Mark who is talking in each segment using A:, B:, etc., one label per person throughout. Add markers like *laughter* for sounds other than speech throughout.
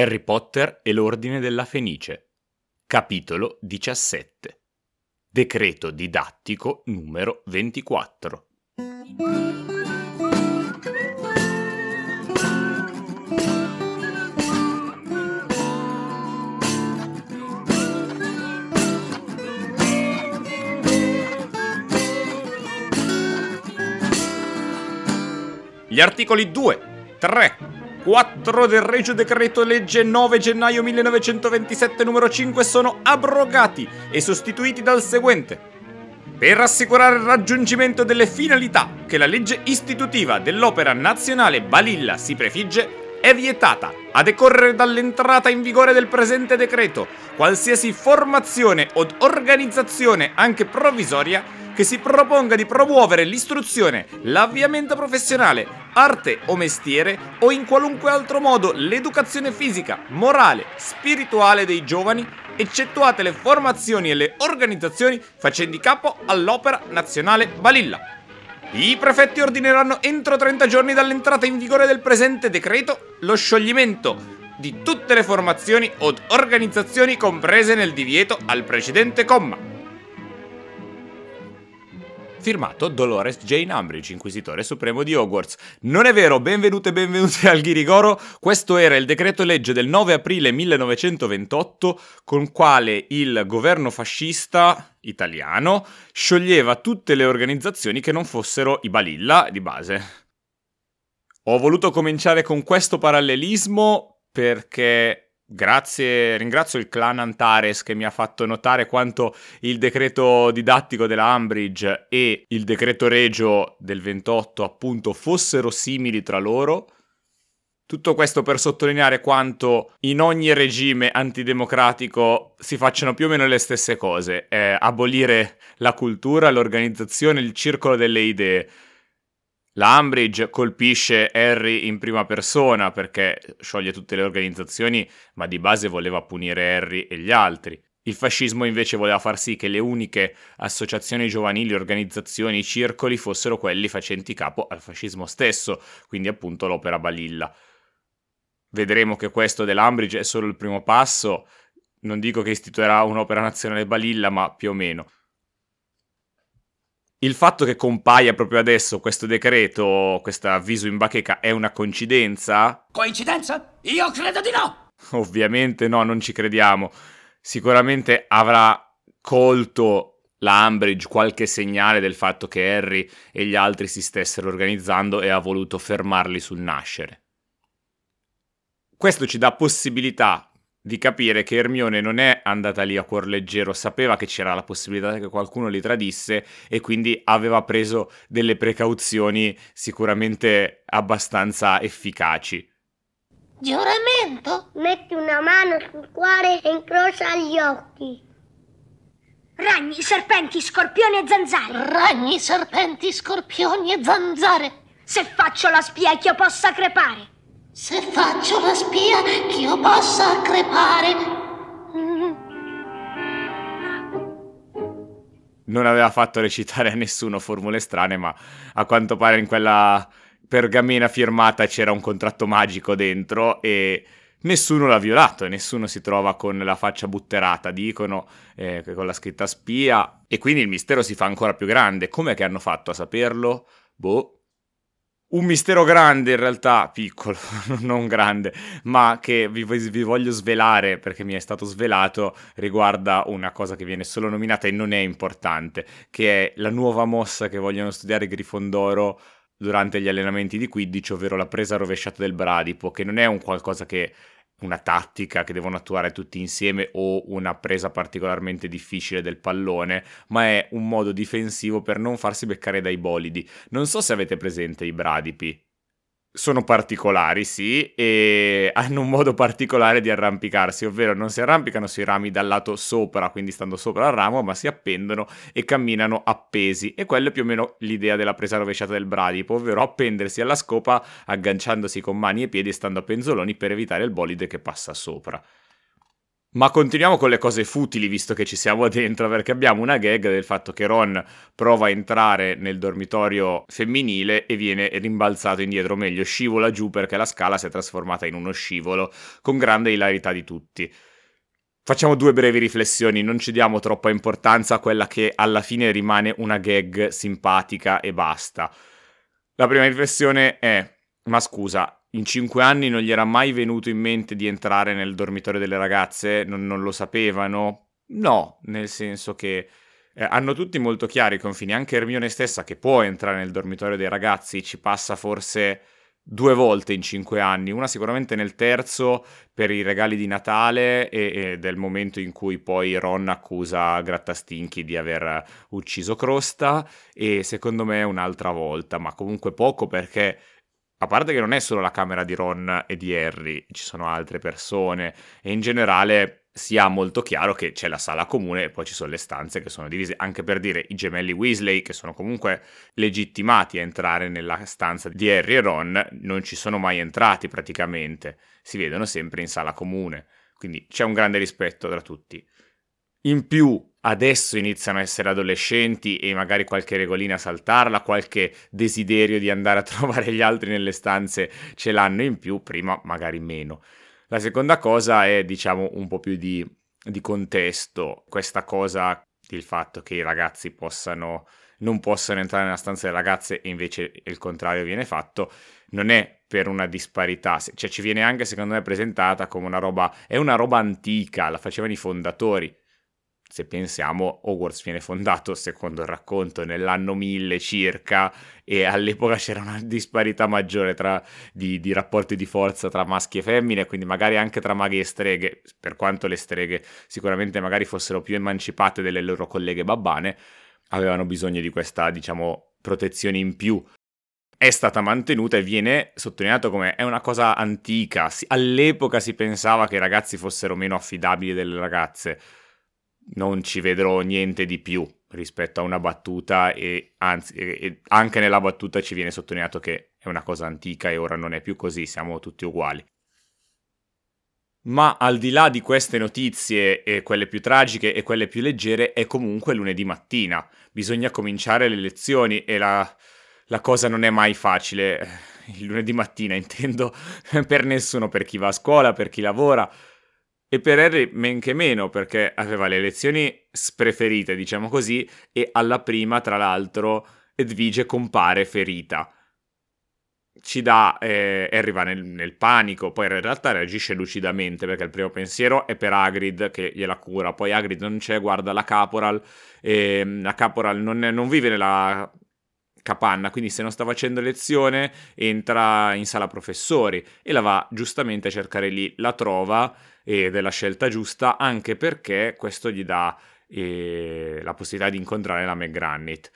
A: Harry Potter e l'Ordine della Fenice. Capitolo 17. Decreto didattico numero 24. Gli articoli 2, 3, 4 del Regio Decreto Legge 9 gennaio 1927 numero 5 sono abrogati e sostituiti dal seguente. Per assicurare il raggiungimento delle finalità che la legge istitutiva dell'Opera Nazionale Balilla si prefigge, è vietata, a decorrere dall'entrata in vigore del presente decreto, qualsiasi formazione o organizzazione, anche provvisoria, che si proponga di promuovere l'istruzione, l'avviamento professionale, arte o mestiere o in qualunque altro modo l'educazione fisica, morale, spirituale dei giovani, eccettuate le formazioni e le organizzazioni facenti capo all'Opera Nazionale Balilla. I prefetti ordineranno entro 30 giorni dall'entrata in vigore del presente decreto lo scioglimento di tutte le formazioni o organizzazioni comprese nel divieto al precedente comma. Firmato Dolores Jane Umbridge, inquisitore supremo di Hogwarts. Non è vero, benvenute e benvenuti al Ghirigoro. Questo era il decreto legge del 9 aprile 1928 con quale il governo fascista italiano scioglieva tutte le organizzazioni che non fossero i Balilla di base. Ho voluto cominciare con questo parallelismo perché Grazie, ringrazio il clan Antares che mi ha fatto notare quanto il decreto didattico della Ambridge e il decreto regio del 28 appunto fossero simili tra loro. Tutto questo per sottolineare quanto in ogni regime antidemocratico si facciano più o meno le stesse cose, eh, abolire la cultura, l'organizzazione, il circolo delle idee la Ambridge colpisce Harry in prima persona perché scioglie tutte le organizzazioni, ma di base voleva punire Harry e gli altri. Il fascismo invece voleva far sì che le uniche associazioni giovanili, organizzazioni, circoli fossero quelli facenti capo al fascismo stesso, quindi appunto l'opera Balilla. Vedremo che questo dell'Ambridge è solo il primo passo, non dico che istituirà un'opera nazionale Balilla, ma più o meno il fatto che compaia proprio adesso questo decreto, questo avviso in bacheca, è una coincidenza?
B: Coincidenza? Io credo di no!
A: Ovviamente no, non ci crediamo. Sicuramente avrà colto la Ambridge qualche segnale del fatto che Harry e gli altri si stessero organizzando e ha voluto fermarli sul nascere. Questo ci dà possibilità di capire che Hermione non è andata lì a cuor leggero, sapeva che c'era la possibilità che qualcuno li tradisse e quindi aveva preso delle precauzioni sicuramente abbastanza efficaci.
C: Giuramento?
D: Metti una mano sul cuore e incrocia gli occhi.
C: Ragni, serpenti, scorpioni e zanzare.
E: Ragni, serpenti, scorpioni e zanzare.
C: Se faccio la spia che io possa crepare.
E: Se faccio la spia, che io possa crepare.
A: Non aveva fatto recitare a nessuno formule strane, ma a quanto pare in quella pergamena firmata c'era un contratto magico dentro e nessuno l'ha violato e nessuno si trova con la faccia butterata, dicono, eh, con la scritta spia. E quindi il mistero si fa ancora più grande. Com'è che hanno fatto a saperlo? Boh, un mistero grande in realtà, piccolo, *laughs* non grande, ma che vi, vi, voglio svelare perché mi è stato svelato, riguarda una cosa che viene solo nominata e non è importante, che è la nuova mossa che vogliono studiare Grifondoro durante gli allenamenti di Quidditch, ovvero la presa rovesciata del bradipo, che non è un qualcosa che una tattica che devono attuare tutti insieme o una presa particolarmente difficile del pallone, ma è un modo difensivo per non farsi beccare dai bolidi. Non so se avete presente i bradipi sono particolari, sì, e hanno un modo particolare di arrampicarsi, ovvero non si arrampicano sui rami dal lato sopra, quindi stando sopra il ramo, ma si appendono e camminano appesi. E quella è più o meno l'idea della presa rovesciata del bradipo, ovvero appendersi alla scopa agganciandosi con mani e piedi e stando a penzoloni per evitare il bolide che passa sopra. Ma continuiamo con le cose futili, visto che ci siamo *laughs* dentro, perché abbiamo una gag del fatto che Ron prova a entrare nel dormitorio femminile e viene rimbalzato indietro, o meglio, scivola giù perché la scala si è trasformata in uno scivolo, con grande ilarità di tutti. Facciamo due brevi riflessioni, non ci diamo troppa importanza a quella che alla fine rimane una gag simpatica e basta. La prima riflessione è, ma scusa, in cinque anni non gli era mai venuto in mente di entrare nel dormitorio delle ragazze? Non, non lo sapevano? No, nel senso che eh, hanno tutti molto chiari i confini. Anche Hermione stessa, che può entrare nel dormitorio dei ragazzi, ci passa forse due volte in cinque anni, una sicuramente nel terzo per i regali di Natale e, e, del momento in cui poi Ron accusa Grattastinchi di aver ucciso Crosta e secondo me un'altra volta, ma comunque poco perché a parte che non è solo la camera di Ron e di Harry, ci sono altre persone e in generale si ha molto chiaro che c'è la sala comune e poi ci sono le stanze che sono divise, anche per dire i gemelli Weasley che sono comunque legittimati a entrare nella stanza di Harry e Ron, non ci sono mai entrati praticamente, si vedono sempre in sala comune, quindi c'è un grande rispetto tra tutti. In più adesso iniziano a essere adolescenti e magari qualche regolina saltarla, qualche desiderio di andare a *laughs* trovare gli altri nelle stanze ce l'hanno in più, prima magari meno. La seconda cosa è, diciamo, un po' più di, di contesto, questa cosa, il fatto che i ragazzi possano, non possano entrare nella stanza delle ragazze e invece il contrario viene fatto, non è per una disparità, cioè ci viene anche secondo me presentata come una roba, è una roba antica, la facevano i fondatori, se pensiamo, Hogwarts viene fondato, secondo il racconto, nell'anno 1000 circa e all'epoca c'era una disparità maggiore tra, di, di, rapporti di forza tra maschi e femmine, quindi magari anche tra maghi e streghe, per quanto le streghe sicuramente magari fossero più emancipate delle loro colleghe babbane, avevano bisogno di questa, diciamo, protezione in più. È stata mantenuta e viene sottolineato come è una cosa antica. All'epoca si pensava che i ragazzi fossero meno affidabili delle ragazze non ci vedrò niente di più rispetto a una battuta e anzi e anche nella battuta ci viene sottolineato che è una cosa antica e ora non è più così, siamo tutti uguali. Ma al di là di queste notizie, e quelle più tragiche e quelle più leggere, è comunque lunedì mattina. Bisogna cominciare le lezioni e la, la cosa non è mai facile. Il lunedì mattina *laughs* intendo per nessuno, per chi va a scuola, per chi lavora, e per Harry men che meno, perché aveva le lezioni spreferite, diciamo così, e alla prima, tra l'altro, Edvige compare ferita. Ci dà, eh, Harry va nel, nel, panico, poi in realtà reagisce lucidamente, perché il primo pensiero è per Hagrid che gliela cura, poi Hagrid non c'è, guarda la Caporal, e la Caporal non, non vive nella capanna, quindi se non sta facendo lezione entra in sala professori e la va giustamente a cercare lì, la trova ed è la scelta giusta anche perché questo gli dà eh, la possibilità di incontrare la McGranit.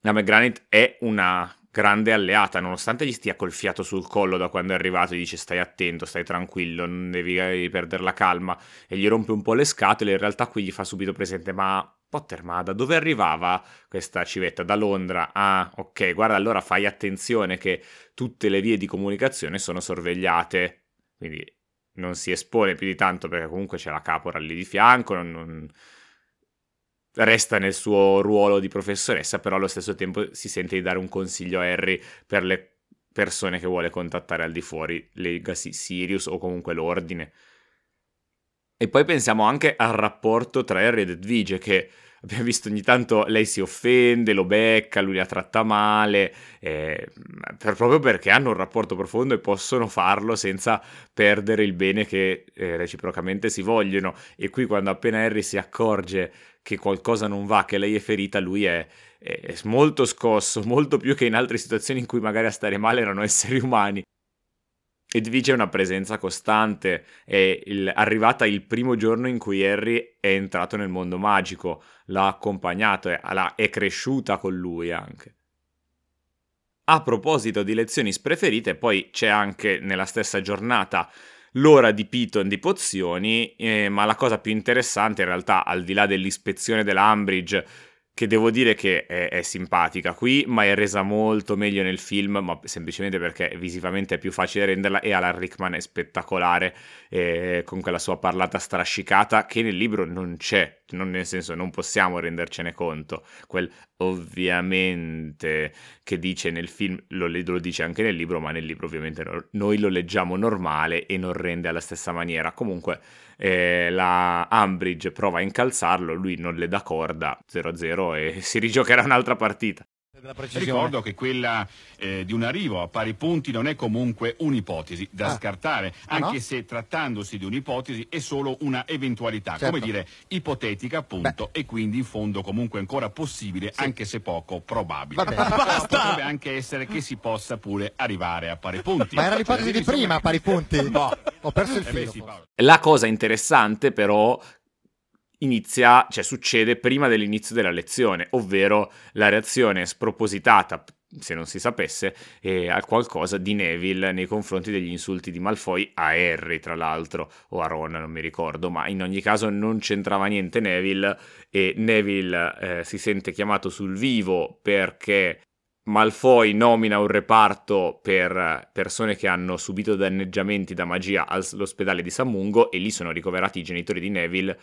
A: La McGranit è una grande alleata, nonostante gli stia col fiato sul collo da quando è arrivato, gli dice stai attento, stai tranquillo, non devi perdere la calma e gli rompe un po' le scatole, in realtà qui gli fa subito presente ma Potter, ma da dove arrivava questa civetta? Da Londra? Ah, ok, guarda, allora fai attenzione che tutte le vie di comunicazione sono sorvegliate, quindi non si espone più di tanto perché comunque c'è la capora lì di fianco, non, non... resta nel suo ruolo di professoressa, però allo stesso tempo si sente di dare un consiglio a Harry per le persone che vuole contattare al di fuori, Legacy, Sirius o comunque l'ordine. E poi pensiamo anche al rapporto tra Harry ed Edvige che abbiamo visto ogni tanto lei si offende, lo becca, lui la tratta male, eh, per, proprio perché hanno un rapporto profondo e possono farlo senza perdere il bene che eh, reciprocamente si vogliono. E qui quando appena Harry si accorge che qualcosa non va, che lei è ferita, lui è, è molto scosso, molto più che in altre situazioni in cui magari a stare male erano esseri umani. Edwige è una presenza costante, è il, arrivata il primo giorno in cui Harry è entrato nel mondo magico, l'ha accompagnato, è, è cresciuta con lui anche. A proposito di lezioni spreferite, poi c'è anche nella stessa giornata l'ora di Piton di pozioni, eh, ma la cosa più interessante in realtà, al di là dell'ispezione dell'Ambridge, che devo dire che è, è, simpatica qui, ma è resa molto meglio nel film, ma semplicemente perché visivamente è più facile renderla e Alan Rickman è spettacolare eh, con quella sua parlata strascicata che nel libro non c'è, non nel senso non possiamo rendercene conto. Quel ovviamente che dice nel film lo, lo dice anche nel libro, ma nel libro ovviamente no, noi lo leggiamo normale e non rende alla stessa maniera. Comunque eh, la Ambridge prova a incalzarlo, lui non le dà corda 0-0 e *laughs* si rigiocherà un'altra partita.
F: Ricordo che quella eh, di un arrivo a pari punti non è comunque un'ipotesi da ah. scartare, ah, anche no? se trattandosi di un'ipotesi è solo una eventualità, certo. come dire ipotetica appunto Beh. e quindi in fondo comunque ancora possibile, sì. anche se poco probabile. Vabbè. Basta! Potrebbe anche essere che si possa pure arrivare a pari punti.
G: Ma era l'ipotesi di prima a pari punti? No, ho perso il filo. Eh beh, sì,
A: La cosa interessante però inizia, cioè succede prima dell'inizio della lezione, ovvero la reazione spropositata, se non si sapesse, eh, a qualcosa di Neville nei confronti degli insulti di Malfoy a Harry, tra l'altro, o a Ron, non mi ricordo, ma in ogni caso non c'entrava niente Neville e Neville eh, si sente chiamato sul vivo perché Malfoy nomina un reparto per persone che hanno subito danneggiamenti da magia all'ospedale di San Mungo e lì sono ricoverati i genitori di Neville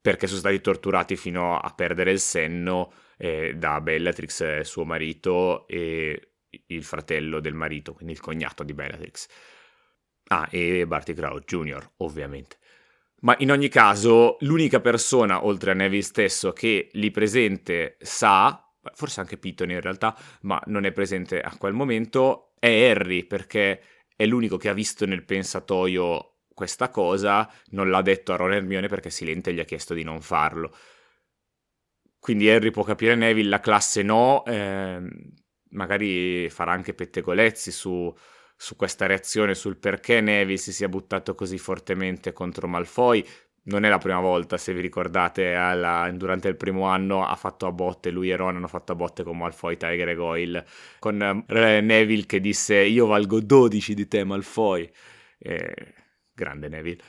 A: perché sono stati torturati fino a perdere il senno eh, da Bellatrix, eh, suo marito, e il fratello del marito, quindi il cognato di Bellatrix. Ah, e Barty Crouch Jr., ovviamente. Ma in ogni caso, l'unica persona, oltre a Neville stesso, che lì presente sa, forse anche Piton in realtà, ma non è presente a quel momento, è Harry, perché è l'unico che ha visto nel pensatoio questa cosa, non l'ha detto a Ron Hermione perché Silente gli ha chiesto di non farlo. Quindi Harry può capire Neville, la classe no, eh, magari farà anche pettegolezzi su, su questa reazione, sul perché Neville si sia buttato così fortemente contro Malfoy. Non è la prima volta, se vi ricordate, alla, durante il primo anno ha fatto a botte, lui e Ron hanno fatto a botte con Malfoy, Tiger e Goyle, con eh, Neville che disse io valgo 12 di te Malfoy. Eh, grande Neville.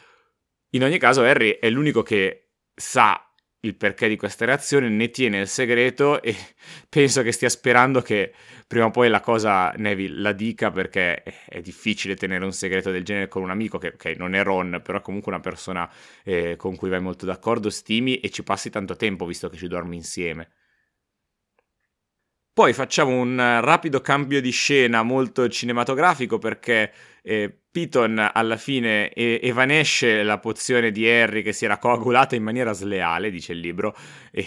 A: In ogni caso, Harry è l'unico che sa il perché di questa reazione, ne tiene il segreto e *laughs* penso che stia sperando che prima o poi la cosa Neville la dica perché è difficile tenere un segreto del genere con un amico che okay, non è Ron, però è comunque una persona eh, con cui vai molto d'accordo, stimi e ci passi tanto tempo visto che ci dormi insieme. Poi facciamo un rapido cambio di scena molto cinematografico perché eh, Piton alla fine evanesce la pozione di Harry che si era coagulata in maniera sleale, dice il libro, e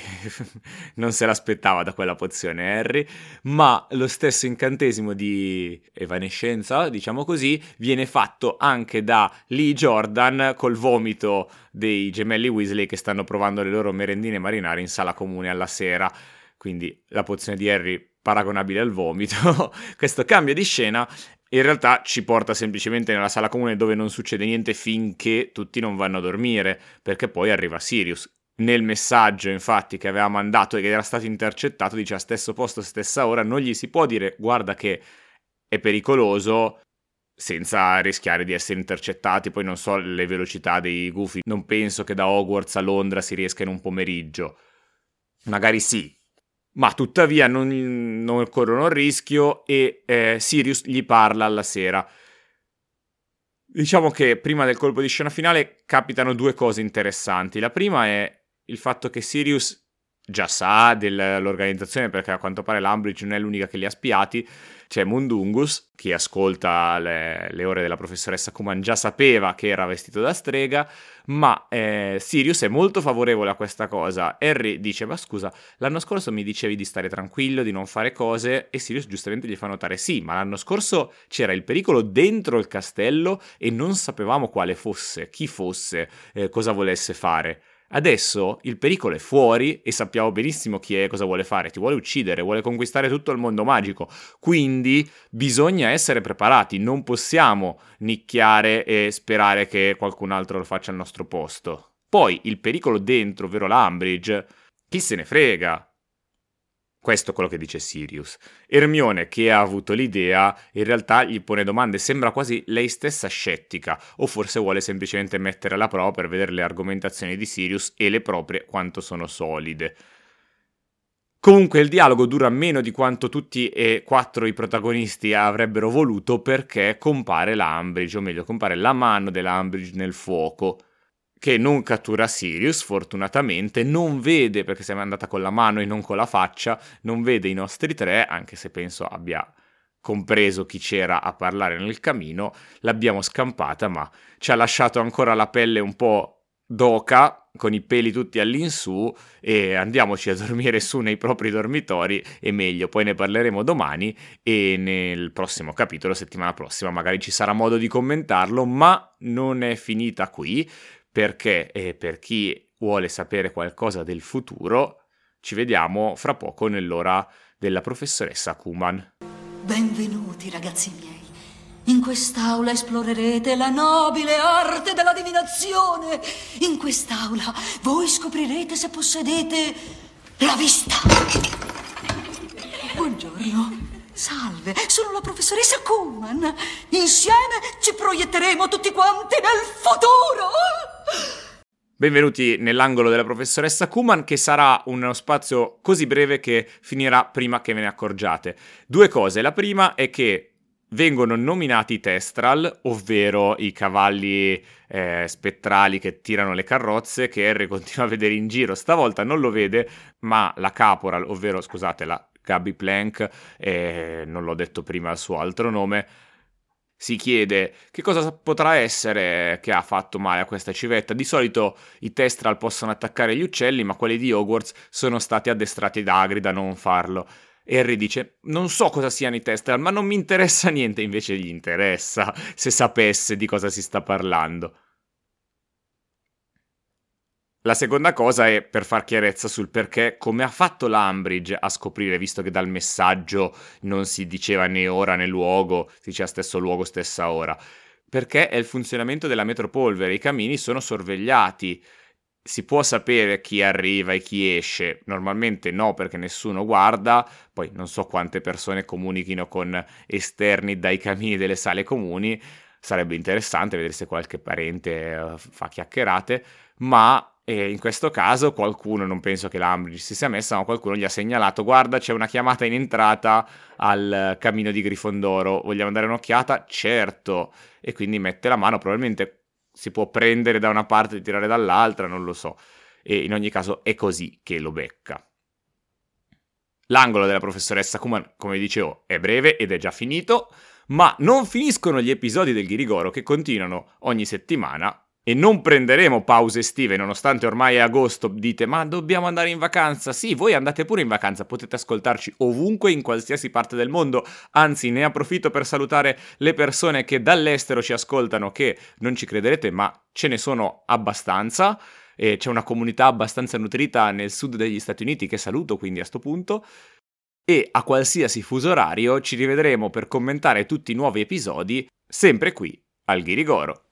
A: *laughs* non se l'aspettava da quella pozione Harry, ma lo stesso incantesimo di evanescenza, diciamo così, viene fatto anche da Lee Jordan col vomito dei gemelli Weasley che stanno provando le loro merendine marinare in sala comune alla sera. Quindi la pozione di Harry paragonabile al vomito, *laughs* questo cambio di scena in realtà ci porta semplicemente nella sala comune dove non succede niente finché tutti non vanno a dormire, perché poi arriva Sirius. Nel messaggio, infatti, che aveva mandato e che era stato intercettato, dice a stesso posto, stessa ora, non gli si può dire guarda che è pericoloso senza rischiare di essere intercettati. Poi non so le velocità dei gufi, non penso che da Hogwarts a Londra si riesca in un pomeriggio. Magari sì, ma tuttavia non, non corrono il rischio e eh, Sirius gli parla alla sera. Diciamo che prima del colpo di scena finale capitano due cose interessanti. La prima è il fatto che Sirius già sa dell'organizzazione perché a quanto pare l'Ambridge non è l'unica che li ha spiati c'è Mundungus che ascolta le, le, ore della professoressa Kuman già sapeva che era vestito da strega ma eh, Sirius è molto favorevole a questa cosa. Harry dice ma scusa l'anno scorso mi dicevi di stare tranquillo di non fare cose? E Sirius giustamente gli fa notare sì ma l'anno scorso c'era il pericolo dentro il castello e non sapevamo quale fosse chi fosse eh, cosa volesse fare Adesso il pericolo è fuori e sappiamo benissimo chi è e cosa vuole fare, ti vuole uccidere, vuole conquistare tutto il mondo magico, quindi bisogna essere preparati, non possiamo nicchiare e sperare che qualcun altro lo faccia al nostro posto. Poi il pericolo dentro, ovvero l'Ambridge, chi se ne frega, questo è quello che dice Sirius. Ermione, che ha avuto l'idea, in realtà gli pone domande, sembra quasi lei stessa scettica, o forse vuole semplicemente mettere alla prova per vedere le argomentazioni di Sirius e le proprie quanto sono solide. Comunque il dialogo dura meno di quanto tutti e quattro i protagonisti avrebbero voluto perché compare l'Ambridge, o meglio compare la mano dell'Ambridge nel fuoco, che non cattura Sirius fortunatamente, non vede, perché siamo andata con la mano e non con la faccia, non vede i nostri tre, anche se penso abbia compreso chi c'era a parlare nel camino, l'abbiamo scampata, ma ci ha lasciato ancora la pelle un po' d'oca con i peli tutti all'insù e andiamoci a *laughs* dormire su nei propri dormitori e meglio, poi ne parleremo domani e nel prossimo capitolo, settimana prossima, magari ci sarà modo di commentarlo, ma non è finita qui perché eh, per chi vuole sapere qualcosa del futuro, ci vediamo fra poco nell'ora della professoressa Kuman.
H: Benvenuti ragazzi miei. In quest'aula esplorerete la nobile arte della divinazione. In quest'aula voi scoprirete se possedete la vista. Buongiorno. Salve, sono la professoressa Kuhlman. Insieme ci proietteremo tutti quanti nel futuro.
A: Benvenuti nell'angolo della professoressa Kuman, che sarà uno spazio così breve che finirà prima che ve ne accorgiate. Due cose. La prima è che vengono nominati Testral, ovvero i cavalli eh, spettrali che tirano le carrozze che Harry *laughs* continua a vedere in giro. Stavolta non lo vede, ma la caporal, ovvero scusate, la Gabi Plank, eh, non l'ho detto prima il suo altro nome, si chiede che cosa potrà essere che ha fatto male a questa civetta. Di solito i Testral possono attaccare gli uccelli, ma quelli di Hogwarts sono stati addestrati da Agrid a non farlo. E Harry dice: Non so cosa siano i Testral, ma non mi interessa *laughs* niente. Invece gli interessa se sapesse di cosa si sta parlando. La seconda cosa è per far chiarezza sul perché, come ha fatto l'Ambridge a scoprire, visto che dal messaggio non si diceva né ora né luogo, si diceva stesso luogo, stessa ora. Perché è il funzionamento della metropolvere, i camini sono sorvegliati si può sapere chi arriva e chi esce? Normalmente no, perché nessuno guarda, poi non so quante persone comunichino con esterni dai camini delle sale comuni, sarebbe interessante vedere se qualche parente uh, fa chiacchierate, ma eh, in questo caso qualcuno, non penso che l'Ambridge si sia messa, ma qualcuno gli ha segnalato, guarda c'è una chiamata in entrata al camino di Grifondoro, vogliamo dare un'occhiata? Certo, e quindi mette la mano, probabilmente si può prendere da una parte e tirare dall'altra, non lo so. E in ogni caso è così che lo becca. L'angolo della professoressa Kuman, come dicevo, è breve ed è già finito, ma non finiscono gli episodi del Ghirigoro che continuano ogni settimana e non prenderemo pause estive, nonostante ormai è agosto, dite ma dobbiamo andare in vacanza. Sì, voi andate pure in vacanza, potete ascoltarci ovunque in qualsiasi parte del mondo. Anzi, ne approfitto per salutare le persone che dall'estero ci ascoltano, che non ci crederete, ma ce ne sono abbastanza. E c'è una comunità abbastanza nutrita nel sud degli Stati Uniti che saluto quindi a sto punto. E a qualsiasi fuso orario ci rivedremo per commentare tutti i nuovi episodi, sempre qui al Ghirigoro.